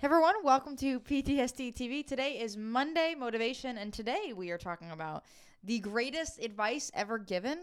Hey everyone, welcome to PTSD TV. Today is Monday Motivation, and today we are talking about the greatest advice ever given?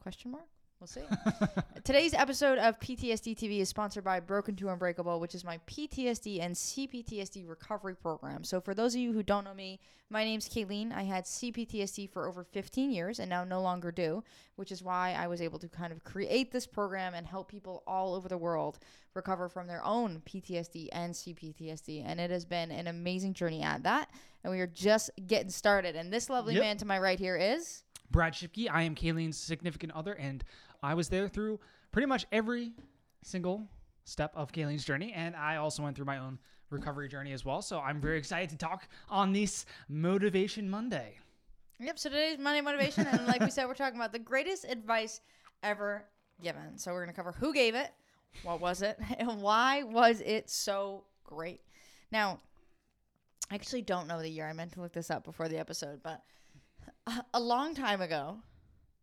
Question mark. We'll see. Today's episode of PTSD TV is sponsored by Broken to Unbreakable, which is my PTSD and CPTSD recovery program. So, for those of you who don't know me, my name's Kayleen. I had CPTSD for over 15 years and now no longer do, which is why I was able to kind of create this program and help people all over the world recover from their own PTSD and CPTSD. And it has been an amazing journey at that. And we are just getting started. And this lovely Yep. man to my right here is. Brad Shipke. I am Kayleen's significant other, and I was there through pretty much every single step of Kayleen's journey, and I also went through my own recovery journey as well. So I'm very excited to talk on this Motivation Monday. Yep. So today's Monday motivation, and like we said, we're talking about the greatest advice ever given. So we're gonna cover who gave it, what was it, and why was it so great. Now, I actually don't know the year. I meant to look this up before the episode, but a- a long time ago,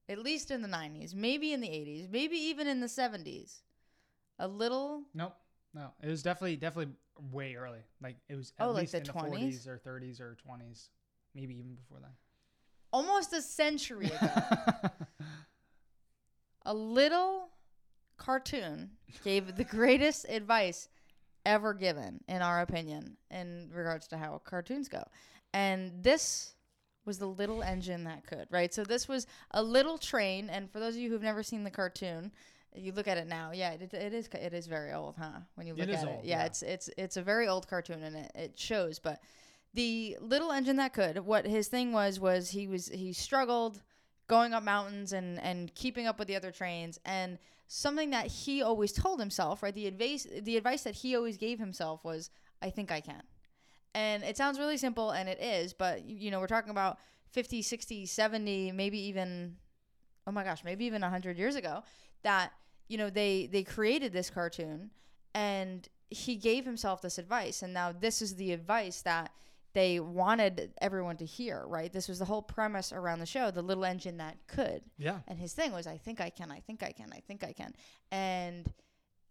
at least in the '90s, maybe in the '80s, maybe even in the '70s, a little Nope, no, it was definitely definitely way early. Like it was oh, at Oh, like least the in the 20s? 40s or 30s or 20s, maybe even before that. almost a century ago. a little cartoon gave the greatest advice ever given, in our opinion, in regards to how cartoons go. And this was the little engine that could, right? So this was a little train, and for those of you who've never seen the cartoon, you look at it now. Yeah, it, it is it is very old, huh? When you look It is at old, it, yeah, yeah. it's it's it's a very old cartoon, and it, it shows. But the little engine that could, what his thing was was he was he struggled going up mountains and and keeping up with the other trains and something that he always told himself right the advice the advice that he always gave himself was i think i can and it sounds really simple and it is but you know we're talking about 50 60 70 maybe even oh my gosh maybe even 100 years ago that you know they they created this cartoon and he gave himself this advice. And now this is the advice that they wanted everyone to hear right? This was the whole premise around the show the little engine that could. Yeah, and his thing was i think i can i think i can i think i can. And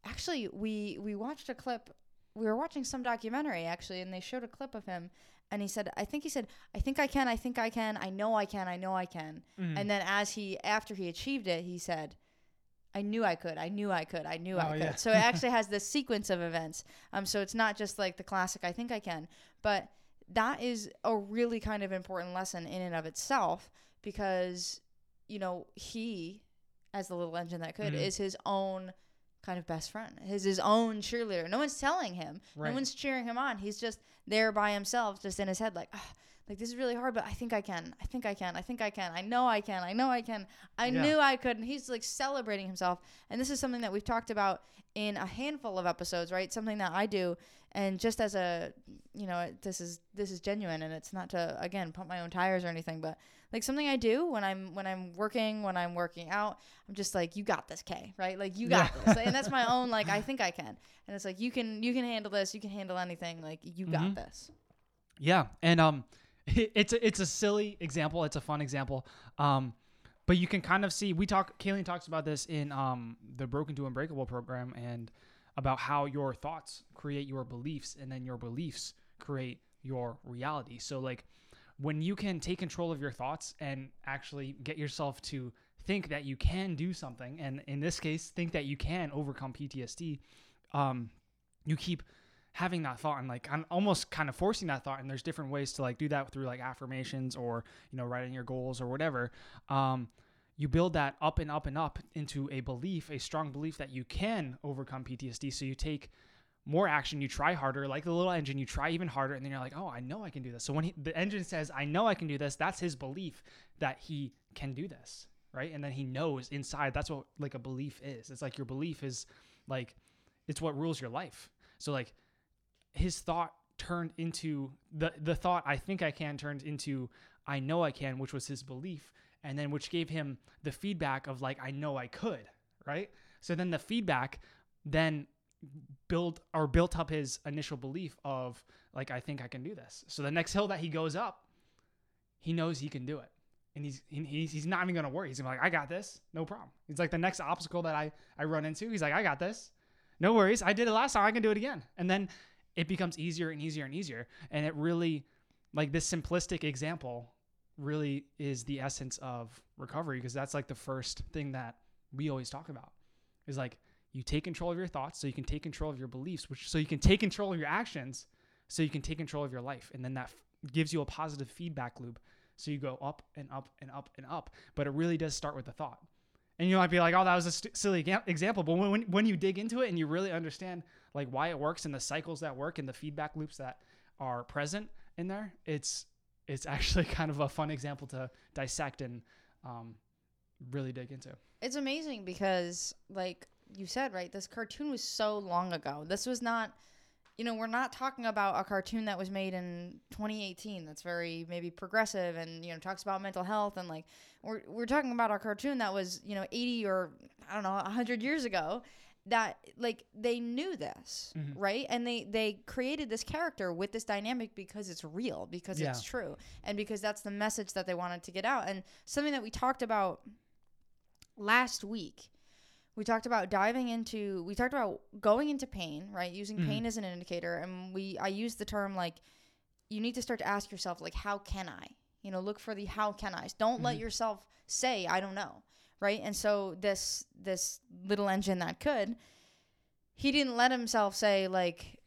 actually we we watched a clip we were watching some documentary actually and they showed a clip of him and he said i think he said i think i can i think i can i know i can i know i can Mhm. and then as he after he achieved it he said I knew I could. I knew I could. I knew I Oh, could. yeah. So it actually has this sequence of events. Um, so it's not just like the classic. I think I can, but that is a really kind of important lesson in and of itself because you know he, as the little engine that could, Mhm. is his own kind of best friend. His his own cheerleader. No one's telling him. Right. No one's cheering him on. He's just there by himself, just in his head, like. "Ah, like this is really hard, but I think I can. I think I can. I think I can. I know I can. I know I can. I Yeah. knew I could. And he's like celebrating himself. And this is something that we've talked about in a handful of episodes, right? Something that I do. And just as a, you know, this is this is genuine, and it's not to again pump my own tires or anything, but like something I do when I'm when I'm working, when I'm working out, I'm just like, you got this, K, right? Like you got Yeah. this, and that's my own like I think I can, and it's like you can you can handle this, you can handle anything, like you got Mhm. this. Yeah, and um, it's a, it's a silly example. It's a fun example. Um, but you can kind of see we talk. Kayleen talks about this in um the Broken to Unbreakable program and about how your thoughts create your beliefs, and then your beliefs create your reality. So like when you can take control of your thoughts and actually get yourself to think that you can do something, and in this case, think that you can overcome PTSD, um, you keep having that thought and like I'm almost kind of forcing that thought and there's different ways to like do that through like affirmations or you know writing your goals or whatever. Um you build that up and up and up into a belief a strong belief that you can overcome PTSD so you take more action you try harder like the little engine you try even harder and then you're like oh I know I can do this. So when he, the engine says I know I can do this that's his belief that he can do this right? And then he knows inside that's what like a belief is. It's like your belief is like it's what rules your life. So like his thought turned into the the thought I think I can turned into I know I can, which was his belief, and then which gave him the feedback of like I know I could, right? So then the feedback then build or built up his initial belief of like I think I can do this. So the next hill that he goes up, he knows he can do it. And he's he's, he's not even gonna worry. He's gonna be like, I got this, no problem. He's like the next obstacle that I, I run into, he's like, I got this. No worries. I did it last time, I can do it again. And then it becomes easier and easier and easier. And it really, like this simplistic example, really is the essence of recovery because that's like the first thing that we always talk about is like you take control of your thoughts so you can take control of your beliefs, which so you can take control of your actions so you can take control of your life. And then that f- gives you a positive feedback loop. So you go up and up and up and up. But it really does start with the thought. And you might be like, oh, that was a st- silly example. But when, when, when you dig into it and you really understand like why it works and the cycles that work and the feedback loops that are present in there, it's it's actually kind of a fun example to dissect and um, really dig into. It's amazing because, like you said, right, this cartoon was so long ago. This was not, you know, we're not talking about a cartoon that was made in 2018 that's very maybe progressive and, you know, talks about mental health. And, like, we're, we're talking about a cartoon that was, you know, 80 or, I don't know, 100 years ago that like they knew this Mhm. right and they they created this character with this dynamic because it's real because it's true and because that's the message that they wanted to get out and something that we talked about last week we talked about diving into we talked about going into pain right? Using Mhm. pain as an indicator. And we i used the term like you need to start to ask yourself like how can i? You know look for the how can i's don't let Mhm. yourself say i don't know right? And so this this little engine that could he didn't let himself say like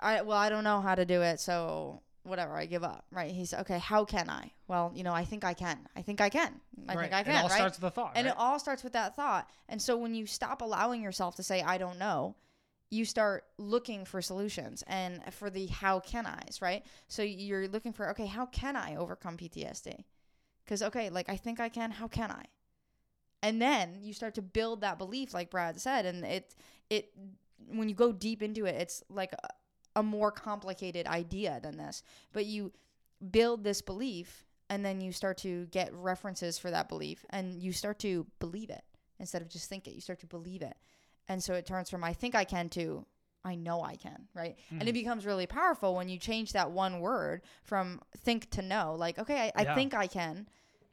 i well i don't know how to do it so whatever i give up right he's okay how can i well you know i think i can i think i can i right. think i can It all right starts with a thought. and right? it all starts with that thought. And so when you stop allowing yourself to say, I don't know, you start looking for solutions and for the how can I's, right? So you're looking for, okay, how can I overcome PTSD? Because, okay, like I think I can, how can I? And then you start to build that belief, like Brad said. And it, it, when you go deep into it, it's like uh, a, more complicated idea than this. But you build this belief and then you start to get references for that belief and you start to believe it instead of just think it you start to believe it and so it turns from i think i can to i know i can right and it Mhm. becomes really powerful when you change that one word from think to know like okay i, I Yeah. think i can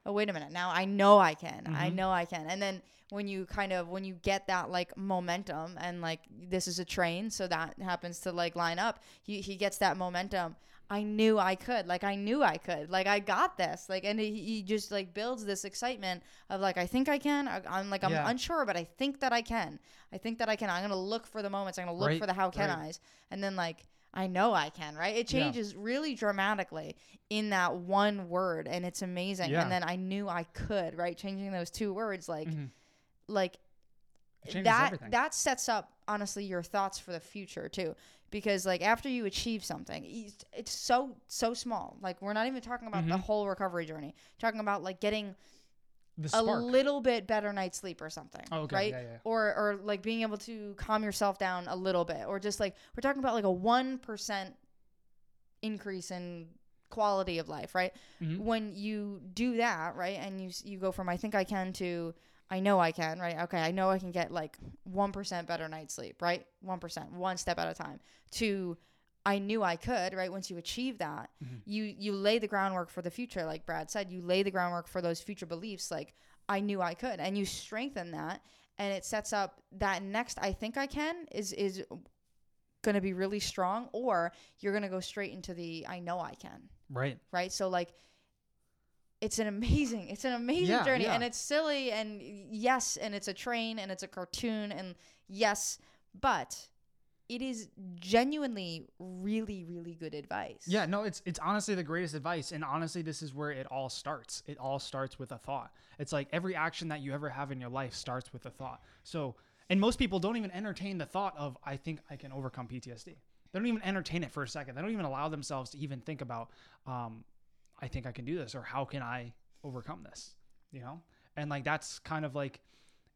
oh wait a minute now i know i can i Mhm. know i can and then when you kind of when you get that like momentum and like this is a train so that happens to like line up he, he gets that momentum I knew I could. Like I knew I could. Like I got this. Like and he, he just like builds this excitement of like I think I can. I, I'm like I'm Yeah. unsure, but I think that I can. I think that I can. I'm gonna look for the moments. I'm gonna look Right, for the how can right. I's, and then like I know I can. Right? It Yeah. changes really dramatically in that one word, and it's amazing. Yeah. And then I knew I could. Right? Changing those two words, like Mhm. like that everything. that sets up honestly your thoughts for the future too because like after you achieve something it's, so so small like we're not even talking about the Mhm. whole recovery journey talking about like getting the a little bit better night's sleep or something Oh, okay. right Yeah, yeah. or or like being able to calm yourself down a little bit or just like we're talking about like a 1% increase in quality of life right Mhm. when you do that right and you you go from i think i can to i know i can right okay i know i can get like 1% better night's sleep right 1% one step at a time to i knew i could right once you achieve that Mhm. you you lay the groundwork for the future like brad said you lay the groundwork for those future beliefs like i knew i could and you strengthen that and it sets up that next i think i can is is going to be really strong or you're going to go straight into the i know i can Right. right? So like it's an amazing it's an amazing Yeah, journey yeah. and it's silly and yes and it's a train and it's a cartoon and yes, but it is genuinely really really good advice. Yeah, no, it's it's honestly the greatest advice, and honestly, this is where it all starts. It all starts with a thought. It's like every action that you ever have in your life starts with a thought. So, and most people don't even entertain the thought of "I think I can overcome PTSD." They don't even entertain it for a second. They don't even allow themselves to even think about, um, "I think I can do this," or "How can I overcome this?" You know, and like that's kind of like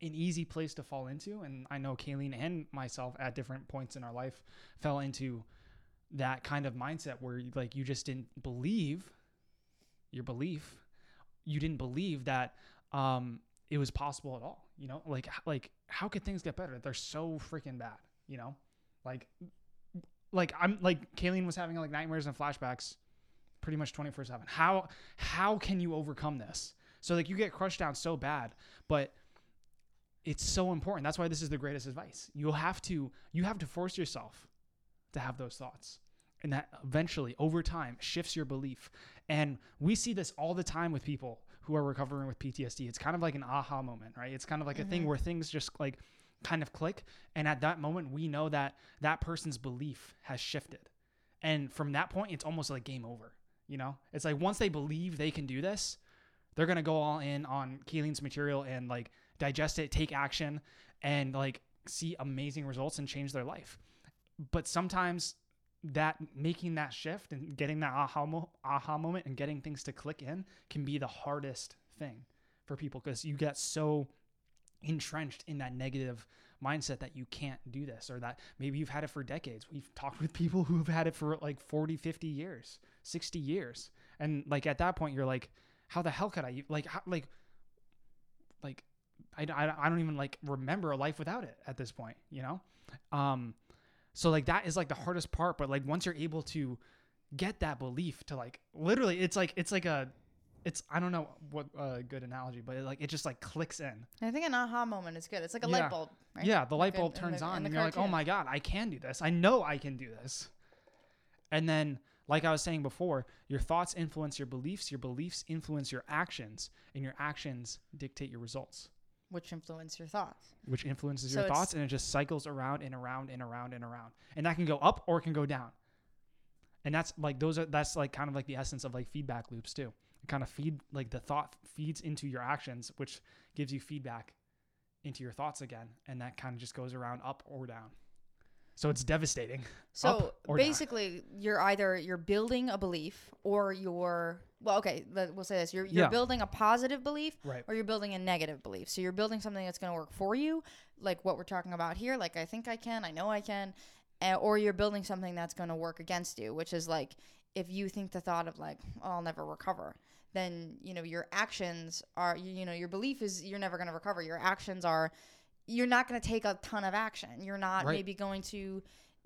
an easy place to fall into. And I know Kayleen and myself at different points in our life fell into that kind of mindset where like you just didn't believe your belief. You didn't believe that um it was possible at all you know? Like like how could things get better? They're so freaking bad you know? Like like i'm like Kayleen was having like nightmares and flashbacks pretty much 24 7 how how can you overcome this? So like you get crushed down so bad but it's so important that's why this is the greatest advice you'll have to you have to force yourself to have those thoughts. And that eventually, over time, shifts your belief. And we see this all the time with people who are recovering with PTSD. It's kind of like an aha moment, right? It's kind of like a thing mm-hmm. where things just like kind of click. And at that moment, we know that that person's belief has shifted. And from that point, it's almost like game over. You know, it's like once they believe they can do this, they're gonna go all in on Kayleen's material and like digest it, take action, and like see amazing results and change their life. But sometimes that making that shift and getting that aha mo- aha moment and getting things to click in can be the hardest thing for people because you get so entrenched in that negative mindset that you can't do this or that maybe you've had it for decades. We've talked with people who've had it for like 40, 50 years, 60 years. And like at that point you're like how the hell could I like how, like like I, I, I don't even like remember a life without it at this point, you know? Um so like that is like the hardest part, but like once you're able to get that belief to like literally it's like it's like a it's I don't know what a good analogy, but it like it just like clicks in. I think an aha moment is good. It's like a Yeah. light bulb, right? Yeah, the light in- bulb in turns the- on, and you're like, oh my god, I can do this. I know I can do this. And then, like I was saying before, your thoughts influence your beliefs, your beliefs influence your actions, and your actions dictate your results, Which influence your thoughts. which influences So your thoughts, and it just cycles around and around and around and around. And that can go up or it can go down. And that's like those are that's like kind of like the essence of like feedback loops too. It kind of feed like the thought feeds into your actions, which gives you feedback into your thoughts again, and that kind of just goes around up or down. So it's devastating. So Up or down. basically, you're either you're building a belief or you're well, okay. We'll say this: you're you're Yeah. building a positive belief Right. or you're building a negative belief. So you're building something that's going to work for you, like what we're talking about here. Like I think I can, I know I can, uh, or you're building something that's going to work against you, which is like if you think the thought of like oh, I'll never recover, then you know your actions are you, you know your belief is you're never going to recover. Your actions are you're not going to take a ton of action. You're not Right. maybe going to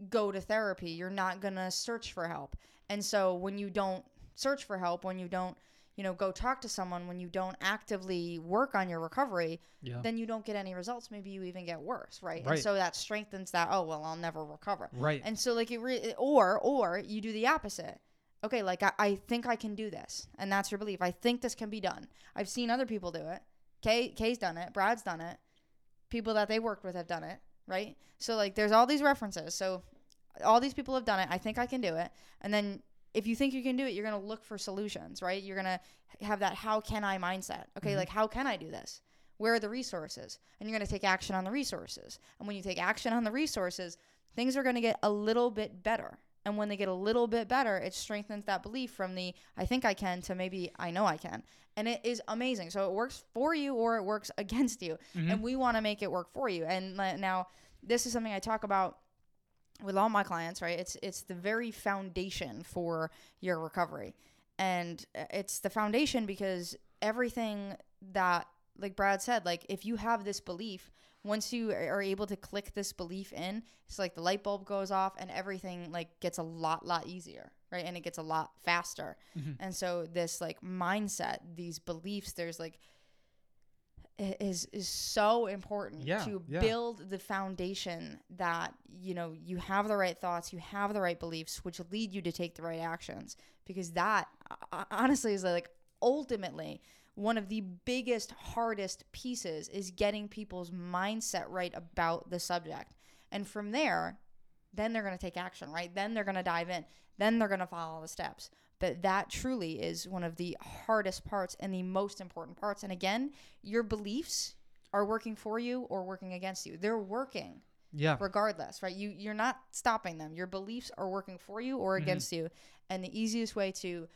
go to therapy. You're not going to search for help. And so when you don't search for help, when you don't, you know, go talk to someone, when you don't actively work on your recovery, Yeah. then you don't get any results. Maybe you even get worse, right? Right. And so that strengthens that, oh, well, I'll never recover. Right. And so like it re- or or you do the opposite. Okay, like I, I think I can do this. And that's your belief. I think this can be done. I've seen other people do it. Kay Kay's done it, Brad's done it. People that they worked with have done it, right? So like there's all these references. So all these people have done it. I think I can do it. And then if you think you can do it, you're going to look for solutions, right? You're going to have that how can I mindset. Okay, Mhm. like how can I do this? Where are the resources? And you're going to take action on the resources. And when you take action on the resources, things are going to get a little bit better. And when they get a little bit better, it strengthens that belief from the I think I can to maybe I know I can. And it is amazing. So it works for you or it works against you. Mhm. And we want to make it work for you. And now this is something I talk about with all my clients, right? It's it's the very foundation for your recovery. And uh, it's the foundation because everything that like Brad said, like if you have this belief, once you are able to click this belief in, it's like the light bulb goes off and everything like gets a lot lot easier, right? And it gets a lot faster. Mhm. And so this like mindset, these beliefs, there's like is is so important Yeah, to yeah. build the foundation that you know you have the right thoughts, you have the right beliefs, which lead you to take the right actions. Because that uh, honestly is like ultimately one of the biggest, hardest pieces is getting people's mindset right about the subject. And from there, then they're going to take action, right? Then they're going to dive in. Then they're going to follow the steps. But that truly is one of the hardest parts and the most important parts. And again, your beliefs are working for you or working against you. They're working yeah. regardless, right? You you're not stopping them. Your beliefs are working for you or Mhm. against you. And the easiest way to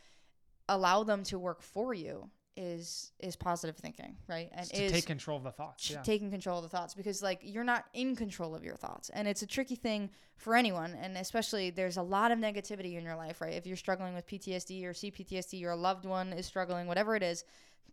allow them to work for you is is positive thinking, right? And is take control of the thoughts. Yeah. taking control of the thoughts because like you're not in control of your thoughts and it's a tricky thing for anyone and especially there's a lot of negativity in your life right if you're struggling with ptsd or cptsd your loved one is struggling whatever it is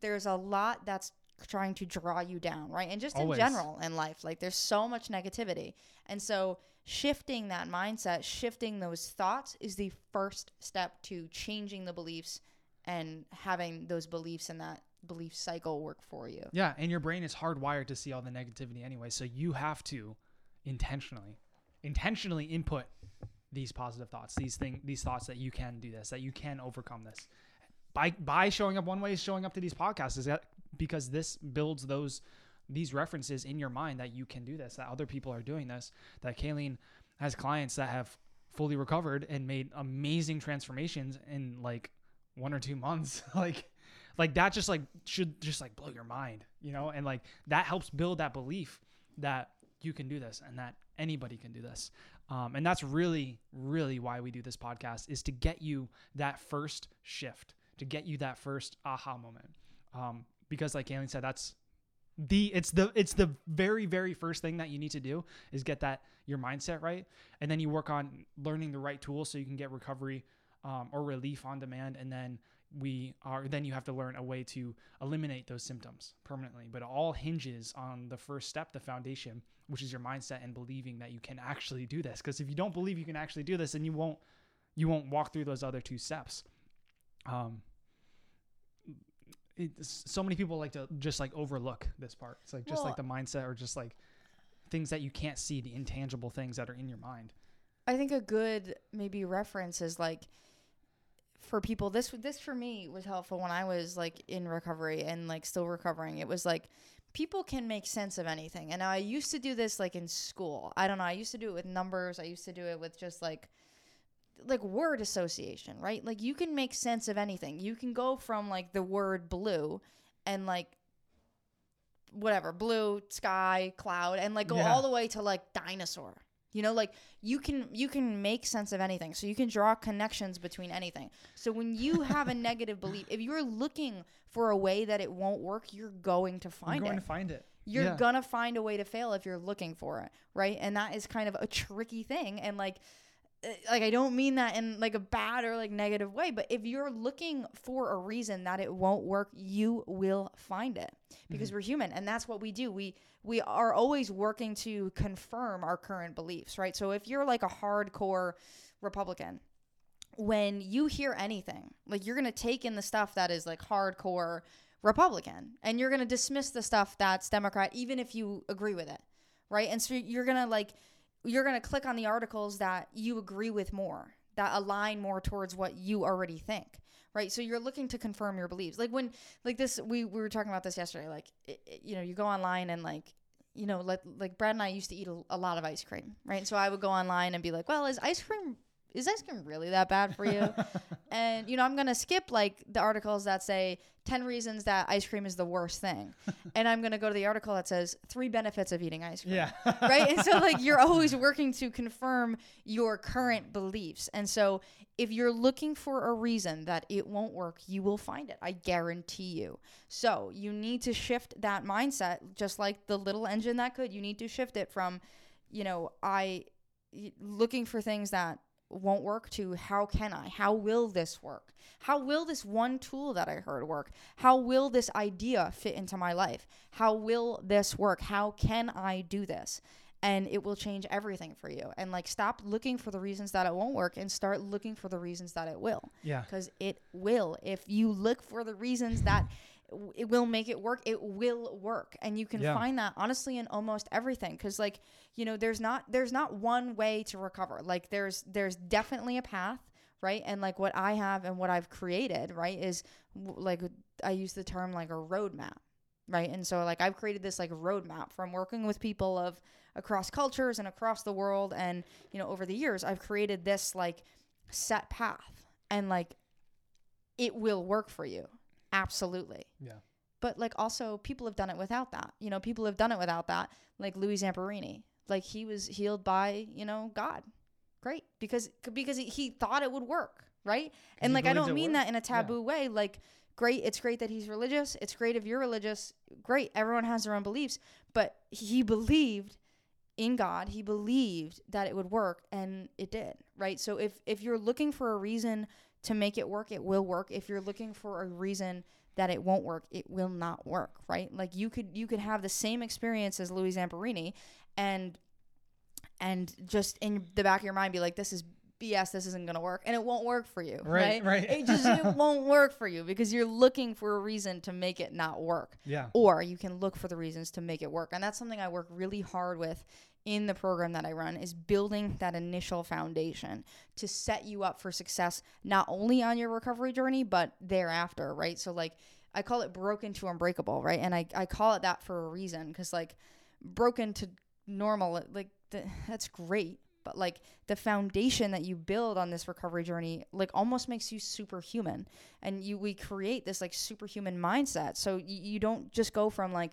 there's a lot that's trying to draw you down right and just Always. in general in life like there's so much negativity and so shifting that mindset shifting those thoughts is the first step to changing the beliefs and having those beliefs and that belief cycle work for you Yeah, and your brain is hardwired to see all the negativity anyway, so you have to intentionally intentionally input these positive thoughts, these thing, these thoughts that you can do this, that you can overcome this. By by showing up one way is showing up to these podcasts is that because this builds those these references in your mind that you can do this, that other people are doing this, that Kayleen has clients that have fully recovered and made amazing transformations in like one or two months. like like that just like should just like blow your mind, you know? And like that helps build that belief that you can do this and that anybody can do this. Um, and that's really, really why we do this podcast is to get you that first shift, to get you that first aha moment. Um, because like Kayleen said, that's the it's the it's the very very first thing that you need to do is get that your mindset right and then you work on learning the right tools so you can get recovery um, or relief on demand and then we are then you have to learn a way to eliminate those symptoms permanently. But it all hinges on the first step the foundation which is your mindset and believing that you can actually do this. Because if you don't believe you can actually do this then you won't you won't walk through those other two steps. Um it, so many people like to just like overlook this part. It's like just Well- like the mindset or just like things that you can't see the intangible things that are in your mind. I think a good maybe reference is like for people this this for me was helpful when I was like in recovery and like still recovering. It was like people can make sense of anything. And I used to do this like in school. I don't know, I used to do it with numbers. I used to do it with just like like word association, right? Like you can make sense of anything. You can go from like the word blue and like whatever, blue, sky, cloud and like go Yeah. all the way to like dinosaur. You know, like you can you can make sense of anything. So you can draw connections between anything. So when you have a negative belief, if you're looking for a way that it won't work, you're going to find it. you're going it. to find it You're Yeah. gonna find a way to fail if you're looking for it, right? And that is kind of a tricky thing. And like, Uh, like I don't mean that in like a bad or like negative way, but if you're looking for a reason that it won't work, you will find it because mm-hmm. we're human, and that's what we do. We we are always working to confirm our current beliefs, right? So if you're like a hardcore Republican, when you hear anything, like you're gonna take in the stuff that is like hardcore Republican, and you're gonna dismiss the stuff that's Democrat, even if you agree with it, right? And so you're gonna like you're gonna click on the articles that you agree with more, that align more towards what you already think, right? So you're looking to confirm your beliefs. Like when like this, we we were talking about this yesterday. Like it, it- you know, you go online and like you know, like like Brad and I used to eat a, a lot of ice cream, right? So I would go online and be like, well, is ice cream is ice cream really that bad for you? and you know, I'm gonna skip like the articles that say ten reasons that ice cream is the worst thing, and I'm gonna go to the article that says three benefits of eating ice cream yeah right? And so like you're always working to confirm your current beliefs. And so if you're looking for a reason that it won't work, you will find it. I guarantee you. So you need to shift that mindset just like the little engine that could. You need to shift it from, you know, I looking for things that won't work to how can I? How will this work? How will this one tool that I heard work? How will this idea fit into my life? How will this work? How can I do this? And it will change everything for you. And like stop looking for the reasons that it won't work and start looking for the reasons that it will. yeah Because it will. If you look for the reasons that it will make it work, it will work. And you can Yeah. find that honestly in almost everything. Because like, you know, there's not there's not one way to recover. Like there's there's definitely a path, right? And like what I have and what I've created, right, is like I use the term like a roadmap, right? And so like I've created this like roadmap from working with people of across cultures and across the world and you know over the years I've created this like set path and like it will work for you. Absolutely. yeah But like also people have done it without that. You know, people have done it without that. Like Louis Zamperini. Like he was healed by, you know, God. Great. Because because he, he thought it would work, right? And like I don't mean worked. that in a taboo way. Like great, it's great that he's religious. It's great if you're religious. Great. Everyone has their own beliefs, but he believed in God. He believed that it would work and it did, right? So if if you're looking for a reason to make it work, it will work. If you're looking for a reason that it won't work, it will not work, right? Like you could you could have the same experience as Louis Zamperini and and just in the back of your mind be like this is BS, this isn't going to work and it won't work for you, Right, right? right. It just it won't work for you because you're looking for a reason to make it not work yeah or you can look for the reasons to make it work and that's something i work really hard with in the program that I run is building that initial foundation to set you up for success not only on your recovery journey but thereafter, right? So like I call it broken to unbreakable, right? And I I call it that for a reason cuz like broken to normal like th- that's great but like the foundation that you build on this recovery journey like almost makes you superhuman and you we create this like superhuman mindset so you don't just go from like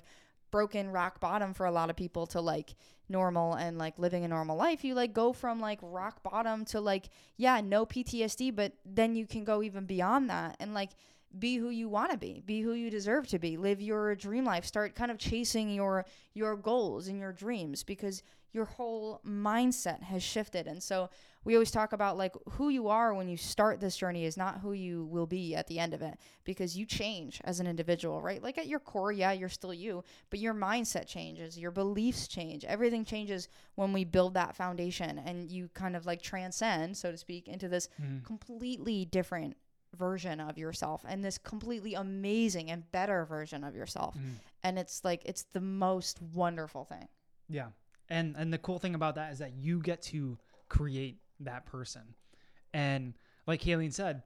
broken rock bottom for a lot of people to like normal and like living a normal life you like go from like rock bottom to like yeah no PTSD but then you can go even beyond that. And like be who you want to be be who you deserve to be. Live your dream life. Start kind of chasing your your goals and your dreams because your whole mindset has shifted. And so we always talk about like who you are when you start this journey is not who you will be at the end of it because you change as an individual right? Like at your core yeah you're still you but your mindset changes your beliefs change everything changes when we build that foundation and you kind of like transcend so to speak into this Mhm. completely different version of yourself and this completely amazing and better version of yourself Mhm. and it's like it's the most wonderful thing Yeah. And and the cool thing about that is that you get to create that person. And like Kayleen said,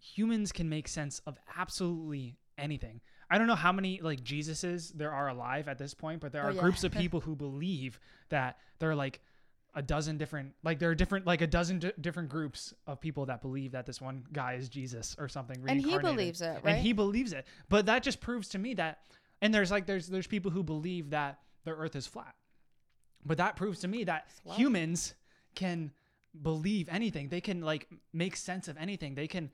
humans can make sense of absolutely anything. I don't know how many like Jesuses there are alive at this point, but there Oh, are yeah. groups of people who believe that there are like a dozen different like there are different like a dozen di- different groups of people that believe that this one guy is Jesus or something and he believes it right and he believes it. But that just proves to me that and there's like there's there's people who believe that the earth is flat. But that proves to me that humans can believe anything. They can like make sense of anything. They can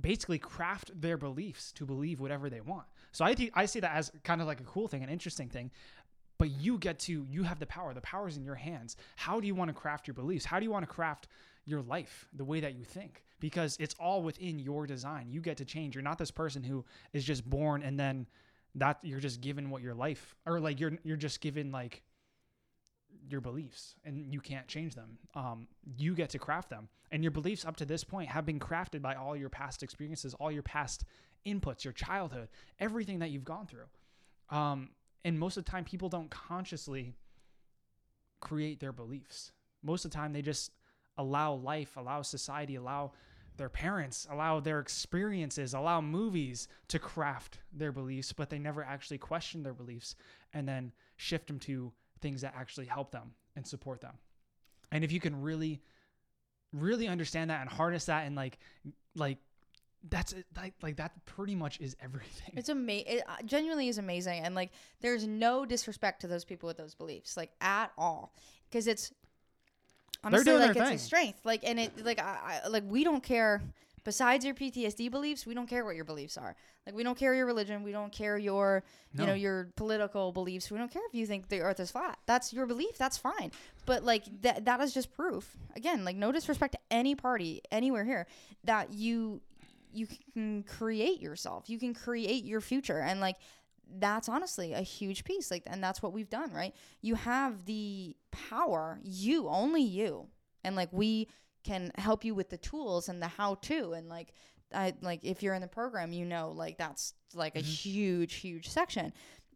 basically craft their beliefs to believe whatever they want. So i think i see that as kind of like a cool thing an interesting thing but you get to you have the power. The power is in your hands. How do you want to craft your beliefs? How do you want to craft your life the way that you think? Because it's all within your design. You get to change. You're not this person who is just born and then that you're just given what your life or like you're you're just given like your beliefs and you can't change them. Um you get to craft them. And your beliefs up to this point have been crafted by all your past experiences all your past inputs your childhood everything that you've gone through. Um and most of the time people don't consciously create their beliefs. Most of the time they just allow life allow society allow their parents allow their experiences allow movies to craft their beliefs but they never actually question their beliefs and then shift them to things that actually help them and support them. And if you can really really understand that and harness that and like like that's it like like that pretty much is everything It's amazing. It uh, genuinely is amazing, and like, there's no disrespect to those people with those beliefs, like at all, because it's honestly doing like it's thing. a strength. Like, and it like I, I like we don't care. Besides your PTSD beliefs, we don't care what your beliefs are. Like, we don't care your religion. We don't care your you know your political beliefs. We don't care if you think the Earth is flat. That's your belief. That's fine. But like that that is just proof. Again, like no disrespect to any party anywhere here that you you can create yourself. You can create your future and like that's honestly a huge piece like and that's what we've done, right? You have the power, you only you. And like we can help you with the tools and the how to and like I like if you're in the program, you know like that's like a Mhm. huge huge section.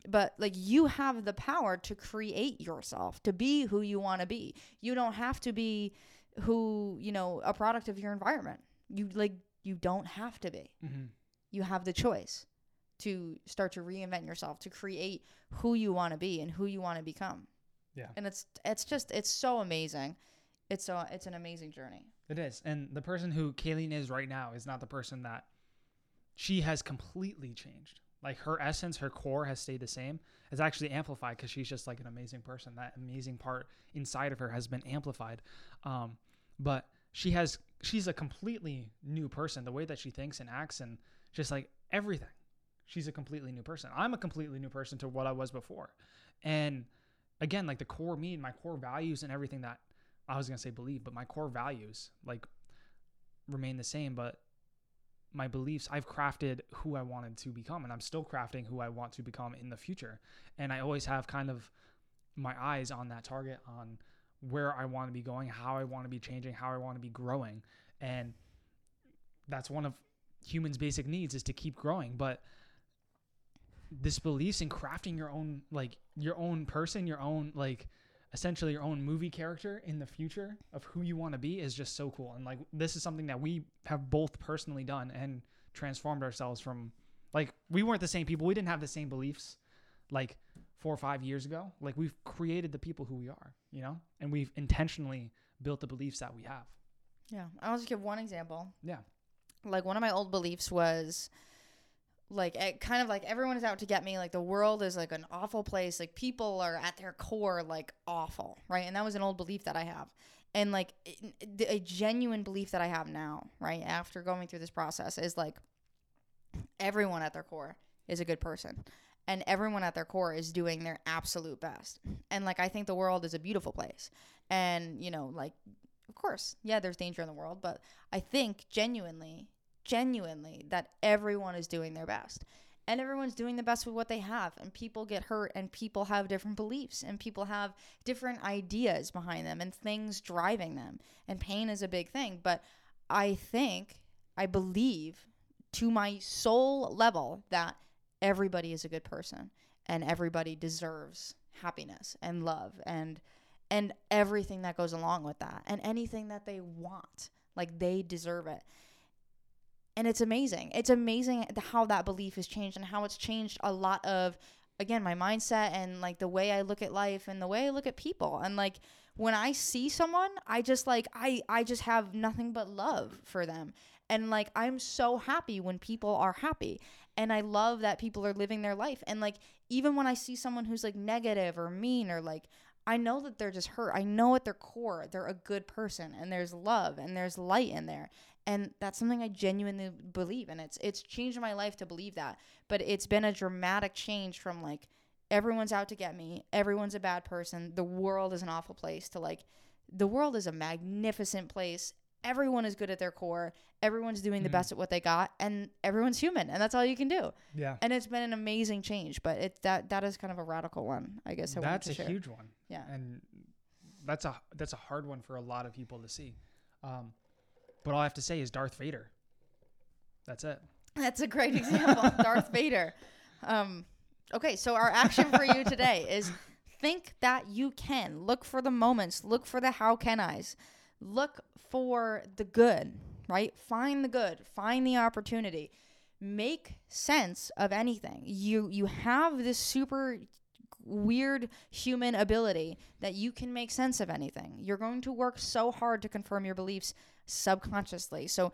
But like you have the power to create yourself, to be who you want to be. You don't have to be who, you know, a product of your environment. You like you don't have to be. mm-hmm. You have the choice to start to reinvent yourself, to create who you want to be and who you want to become. Yeah. And it's it's just it's so amazing. It's so it's an amazing journey. It is. And the person who Kayleen is right now is not the person that she has completely changed. Like her essence, her core has stayed the same. It's actually amplified because she's just like an amazing person. That amazing part inside of her has been amplified. Um, but she has, she's a completely new person. The way that she thinks and acts and just like everything. She's a completely new person. I'm a completely new person to what I was before. And again, like the core me and my core values and everything that I was gonna say believe, but my core values like remain the same. But my beliefs, I've crafted who I wanted to become, and I'm still crafting who I want to become in the future. And I always have kind of my eyes on that target, on where I want to be going, how I want to be changing, how I want to be growing, and that's one of humans' basic needs is to keep growing. But this beliefs in crafting your own like your own person, your own like essentially your own movie character in the future of who you want to be is just so cool. And like this is something that we have both personally done and transformed ourselves from like we weren't the same people. We didn't have the same beliefs like four or five years ago. Like we've created the people who we are, you know? And we've intentionally built the beliefs that we have. Yeah. I'll just give one example. Yeah. Like one of my old beliefs was like it kind of like everyone is out to get me like the world is like an awful place like people are at their core like awful right and that was an old belief that i have and like a genuine belief that i have now right after going through this process is like everyone at their core is a good person and everyone at their core is doing their absolute best. And like i think the world is a beautiful place. And you know like of course yeah there's danger in the world but i think genuinely genuinely that everyone is doing their best. And everyone's doing the best with what they have. And people get hurt and people have different beliefs and people have different ideas behind them and things driving them. And pain is a big thing but i think i believe to my soul level that everybody is a good person and everybody deserves happiness and love and and everything that goes along with that and anything that they want like they deserve it. And it's amazing. It's amazing how that belief has changed and how it's changed a lot of again my mindset and like the way i look at life and the way i look at people. And like when i see someone i just like i i just have nothing but love for them. And like i'm so happy when people are happy and i love that people are living their life and like even when i see someone who's like negative or mean or like I know that they're just hurt. I know at their core they're a good person and there's love and there's light in there. And that's something I genuinely believe and it's it's changed my life to believe that. But it's been a dramatic change from like everyone's out to get me, everyone's a bad person, the world is an awful place to like the world is a magnificent place. Everyone is good at their core. Everyone's doing the Mhm. best at what they got and everyone's human and that's all you can do. Yeah. And it's been an amazing change, but it that that is kind of a radical one, I guess I That's a share. huge one. Yeah. And that's a that's a hard one for a lot of people to see. Um, but all I have to say is Darth Vader. That's it. That's a great example. Darth Vader. Um, okay, so our action for you today is think that you can. Look for the moments. Look for the how can I's. Look for the good, right? Find the good. Find the opportunity. Make sense of anything. You you have this super weird human ability that you can make sense of anything. You're going to work so hard to confirm your beliefs subconsciously. So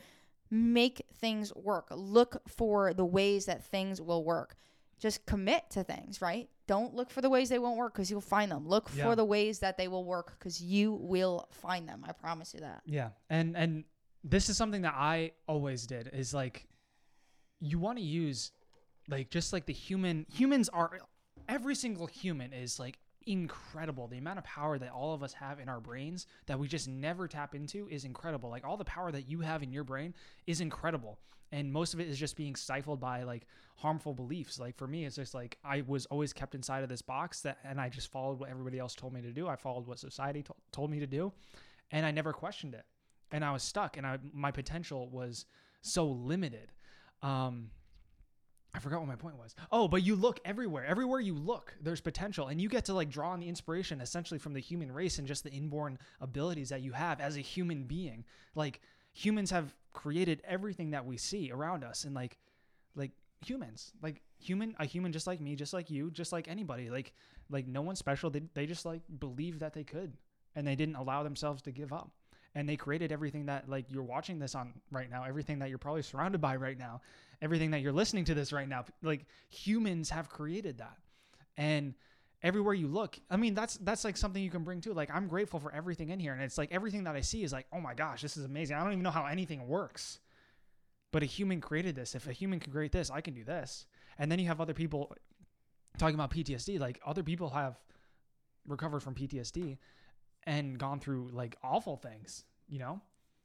make things work. Look for the ways that things will work. Just commit to things, right? Don't look for the ways they won't work because you'll find them. Look Yeah. for the ways that they will work because you will find them. I promise you that. Yeah. And and this is something that I always did is like you want to use like just like the human humans are every single human is like incredible. The amount of power that all of us have in our brains that we just never tap into is incredible. Like all the power that you have in your brain is incredible. And most of it is just being stifled by like harmful beliefs. Like for me, it's just like I was always kept inside of this box that, and I just followed what everybody else told me to do. I followed what society to- told me to do, and I never questioned it. And I was stuck, and I my potential was so limited. Um, I forgot what my point was. Oh, but you look everywhere. Everywhere you look, there's potential, and you get to like draw on the inspiration essentially from the human race and just the inborn abilities that you have as a human being. Like humans have created everything that we see around us, and like, like humans, like human, a human just like me, just like you, just like anybody. Like, like no one special. They they just like believed that they could, and they didn't allow themselves to give up and they created everything that like you're watching this on right now everything that you're probably surrounded by right now everything that you're listening to this right now like humans have created that and everywhere you look. I mean that's that's like something you can bring too. Like i'm grateful for everything in here and it's like everything that i see is like oh my gosh this is amazing. I don't even know how anything works. But a human created this. If a human can create this i can do this. And then you have other people talking about ptsd like other people have recovered from ptsd and gone through like awful things, you know?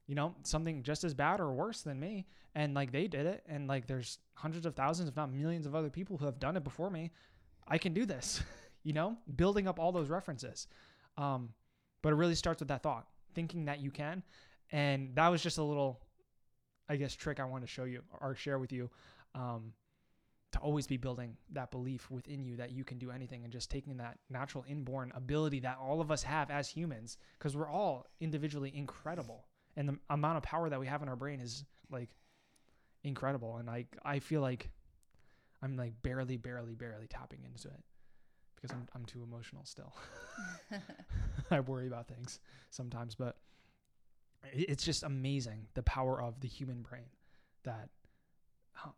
You know, something just as bad or worse than me. And like they did it. And like there's hundreds of thousands if not millions of other people who have done it before me. I can do this, you know? Building up all those references. Um but it really starts with that thought, thinking that you can. And that was just a little I guess trick I wanted to show you or share with you. Um to always be building that belief within you that you can do anything and just taking that natural inborn ability that all of us have as humans because we're all individually incredible and the amount of power that we have in our brain is like incredible and i i feel like i'm like barely barely barely tapping into it because i'm, I'm too emotional still. I worry about things sometimes but it's just amazing the power of the human brain that oh,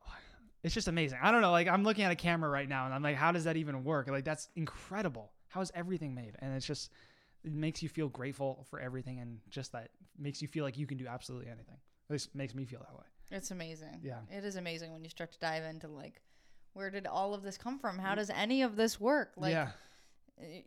it's just amazing. I don't know like i'm looking at a camera right now and i'm like how does that even work? Like that's incredible. How is everything made? And it's just it makes you feel grateful for everything and just that makes you feel like you can do absolutely anything. At least makes me feel that way. It's amazing. Yeah. It is amazing when you start to dive into like where did all of this come from? How does any of this work? Like yeah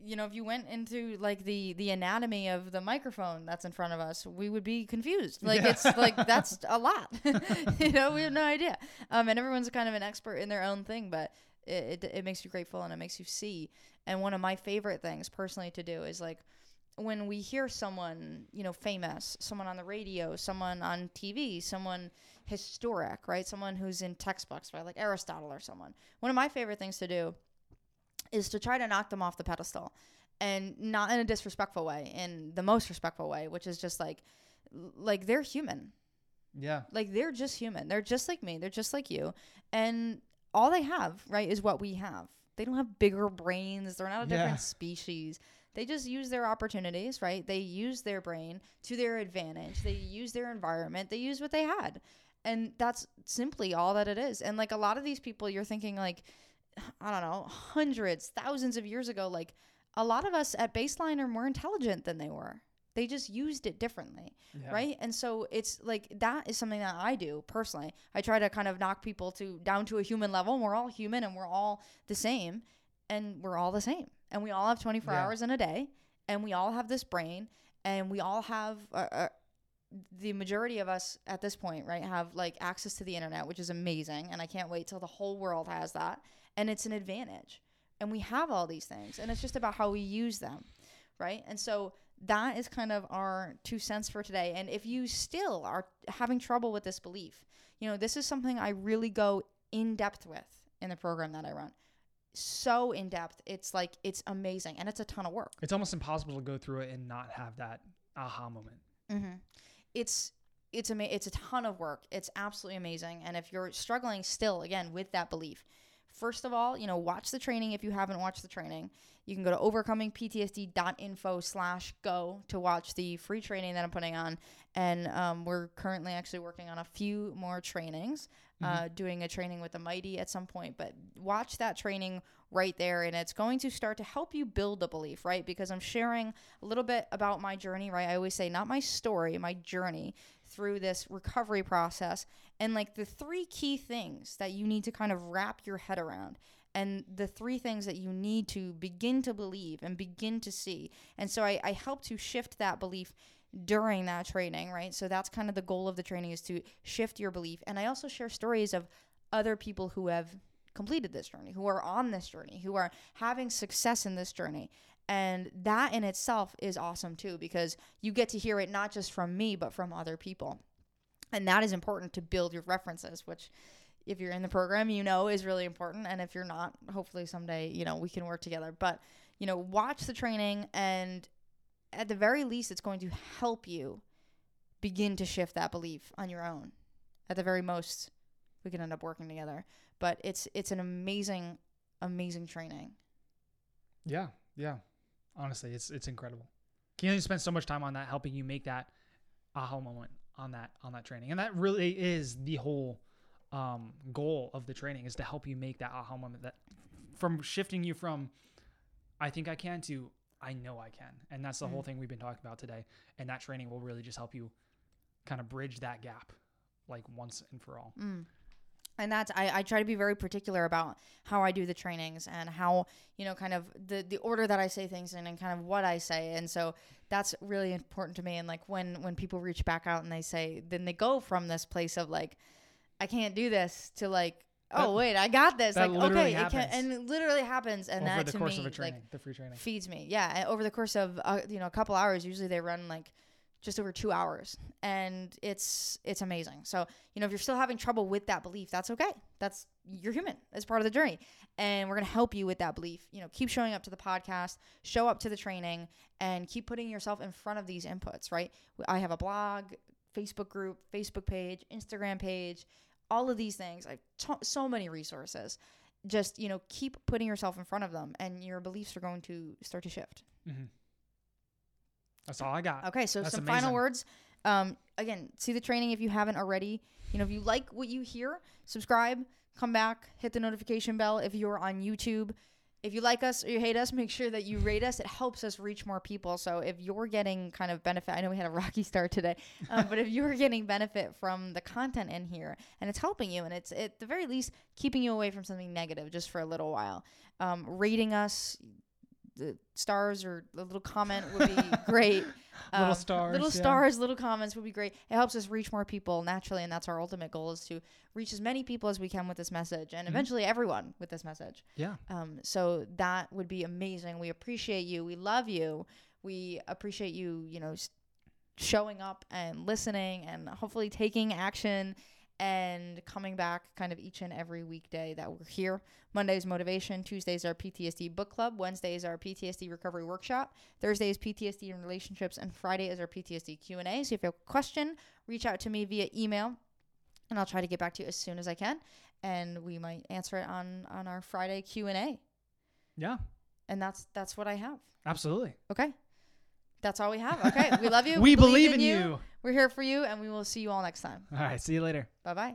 you know, if you went into like the the anatomy of the microphone that's in front of us, we would be confused. Like Yeah. it's like that's a lot. you know, we have no idea. Um, and everyone's kind of an expert in their own thing, but it, it it makes you grateful and it makes you see. And one of my favorite things personally to do is like when we hear someone, you know, famous, someone on the radio, someone on TV, someone historic, right? Someone who's in textbooks, right? Like Aristotle or someone. One of my favorite things to do is to try to knock them off the pedestal and not in a disrespectful way, in the most respectful way, which is just like like they're human. yeah Like they're just human. They're just like me. They're just like you. And all they have, right, is what we have. They don't have bigger brains. They're not a different Yeah. species. They just use their opportunities, right? They use their brain to their advantage. They use their environment. They use what they had. And that's simply all that it is. And like a lot of these people, you're thinking like, I don't know, hundreds, thousands of years ago, like a lot of us at baseline are more intelligent than they were. They just used it differently yeah right and so it's like that is something that i do personally i try to kind of knock people to down to a human level and we're all human and we're all the same and we're all the same and we all have 24 Yeah. hours in a day and we all have this brain and we all have uh, the majority of us at this point right have like access to the internet which is amazing and i can't wait till the whole world has that and it's an advantage. And we have all these things and it's just about how we use them right? And so that is kind of our two cents for today. And if you still are having trouble with this belief you know this is something i really go in depth with in the program that i run. So in depth it's like it's amazing and it's a ton of work. It's almost impossible to go through it and not have that aha moment. Mm-hmm. It's it's ama- it's a ton of work. It's absolutely amazing. And if you're struggling still, again, with that belief, first of all, you know, watch the training if you haven't watched the training. You can go to overcomingptsd.info slash go to watch the free training that I'm putting on. And um, we're currently actually working on a few more trainings, uh, doing a training with the Mighty at some point. But watch that training right there, and it's going to start to help you build the belief, right? Because I'm sharing a little bit about my journey, right? I always say, not my story, my journey through this recovery process. And like the three key things that you need to kind of wrap your head around and the three things that you need to begin to believe and begin to see. And so I, I help to shift that belief during that training, right? So that's kind of the goal of the training is to shift your belief. And I also share stories of other people who have completed this journey, who are on this journey, who are having success in this journey. And that in itself is awesome too, because you get to hear it not just from me, but from other people. And that is important to build your references, which if you're in the program, you know is really important. And if you're not, hopefully someday, you know, we can work together. But, you know, watch the training and at the very least, it's going to help you begin to shift that belief on your own. At the very most, we can end up working together. But it's it's an amazing, amazing training. Yeah, yeah. Honestly, it's it's incredible. Kayleen spent so much time on that, helping you make that aha moment on that on that training, and that really is the whole um, goal of the training is to help you make that aha moment. That from shifting you from I think I can to I know I can, and that's the whole thing we've been talking about today. And that training will really just help you kind of bridge that gap, like once and for all. And that's I, I try to be very particular about how I do the trainings and how you know kind of the the order that I say things in and kind of what I say. And so that's really important to me. And like when when people reach back out and they say then they go from this place of like I can't do this to like oh That- wait I got this. like okay it can, and it literally happens. And Over that the to course me of a like the free training. feeds me. Yeah and over the course of uh, you know a couple hours usually they run like just over two hours and it's it's amazing. So you know if you're still having trouble with that belief that's okay. That's you're human. It's part of the journey. And we're going to help you with that belief. You know keep showing up to the podcast show up to the training and keep putting yourself in front of these inputs right? I have a blog facebook group facebook page instagram page all of these things. Like so many resources. Just you know keep putting yourself in front of them and your beliefs are going to start to shift. Hmm That's all I got. Okay, so That's some amazing. final words. Um, again, see the training if you haven't already. You know, if you like what you hear, subscribe, come back, hit the notification bell if you're on YouTube. If you like us or you hate us, make sure that you rate us. It helps us reach more people. So if you're getting kind of benefit, I know we had a rocky start today, um, but if you're getting benefit from the content in here and it's helping you and it's at the very least keeping you away from something negative just for a little while, um, rating us, the stars or a little comment would be great. Little Um, stars, little yeah. stars, little comments would be great. It helps us reach more people naturally, and that's our ultimate goal: is to reach as many people as we can with this message, and Mhm. eventually everyone with this message. Yeah. Um, so that would be amazing. We appreciate you. We love you. We appreciate you. You know, showing up and listening, and hopefully taking action and coming back kind of each and every weekday that we're here. Monday's motivation, Tuesdays our PTSD book club, Wednesdays our PTSD recovery workshop, Thursday is PTSD and relationships, and Friday is our PTSD Q&A. So if you have a question, reach out to me via email and I'll try to get back to you as soon as I can and we might answer it on on our Friday Q&A. Yeah. And that's that's what I have. Absolutely. Okay? That's all we have. Okay. We love you. We, believe, in you. We're here for you and we will see you all next time. All right. See you later. Bye-bye.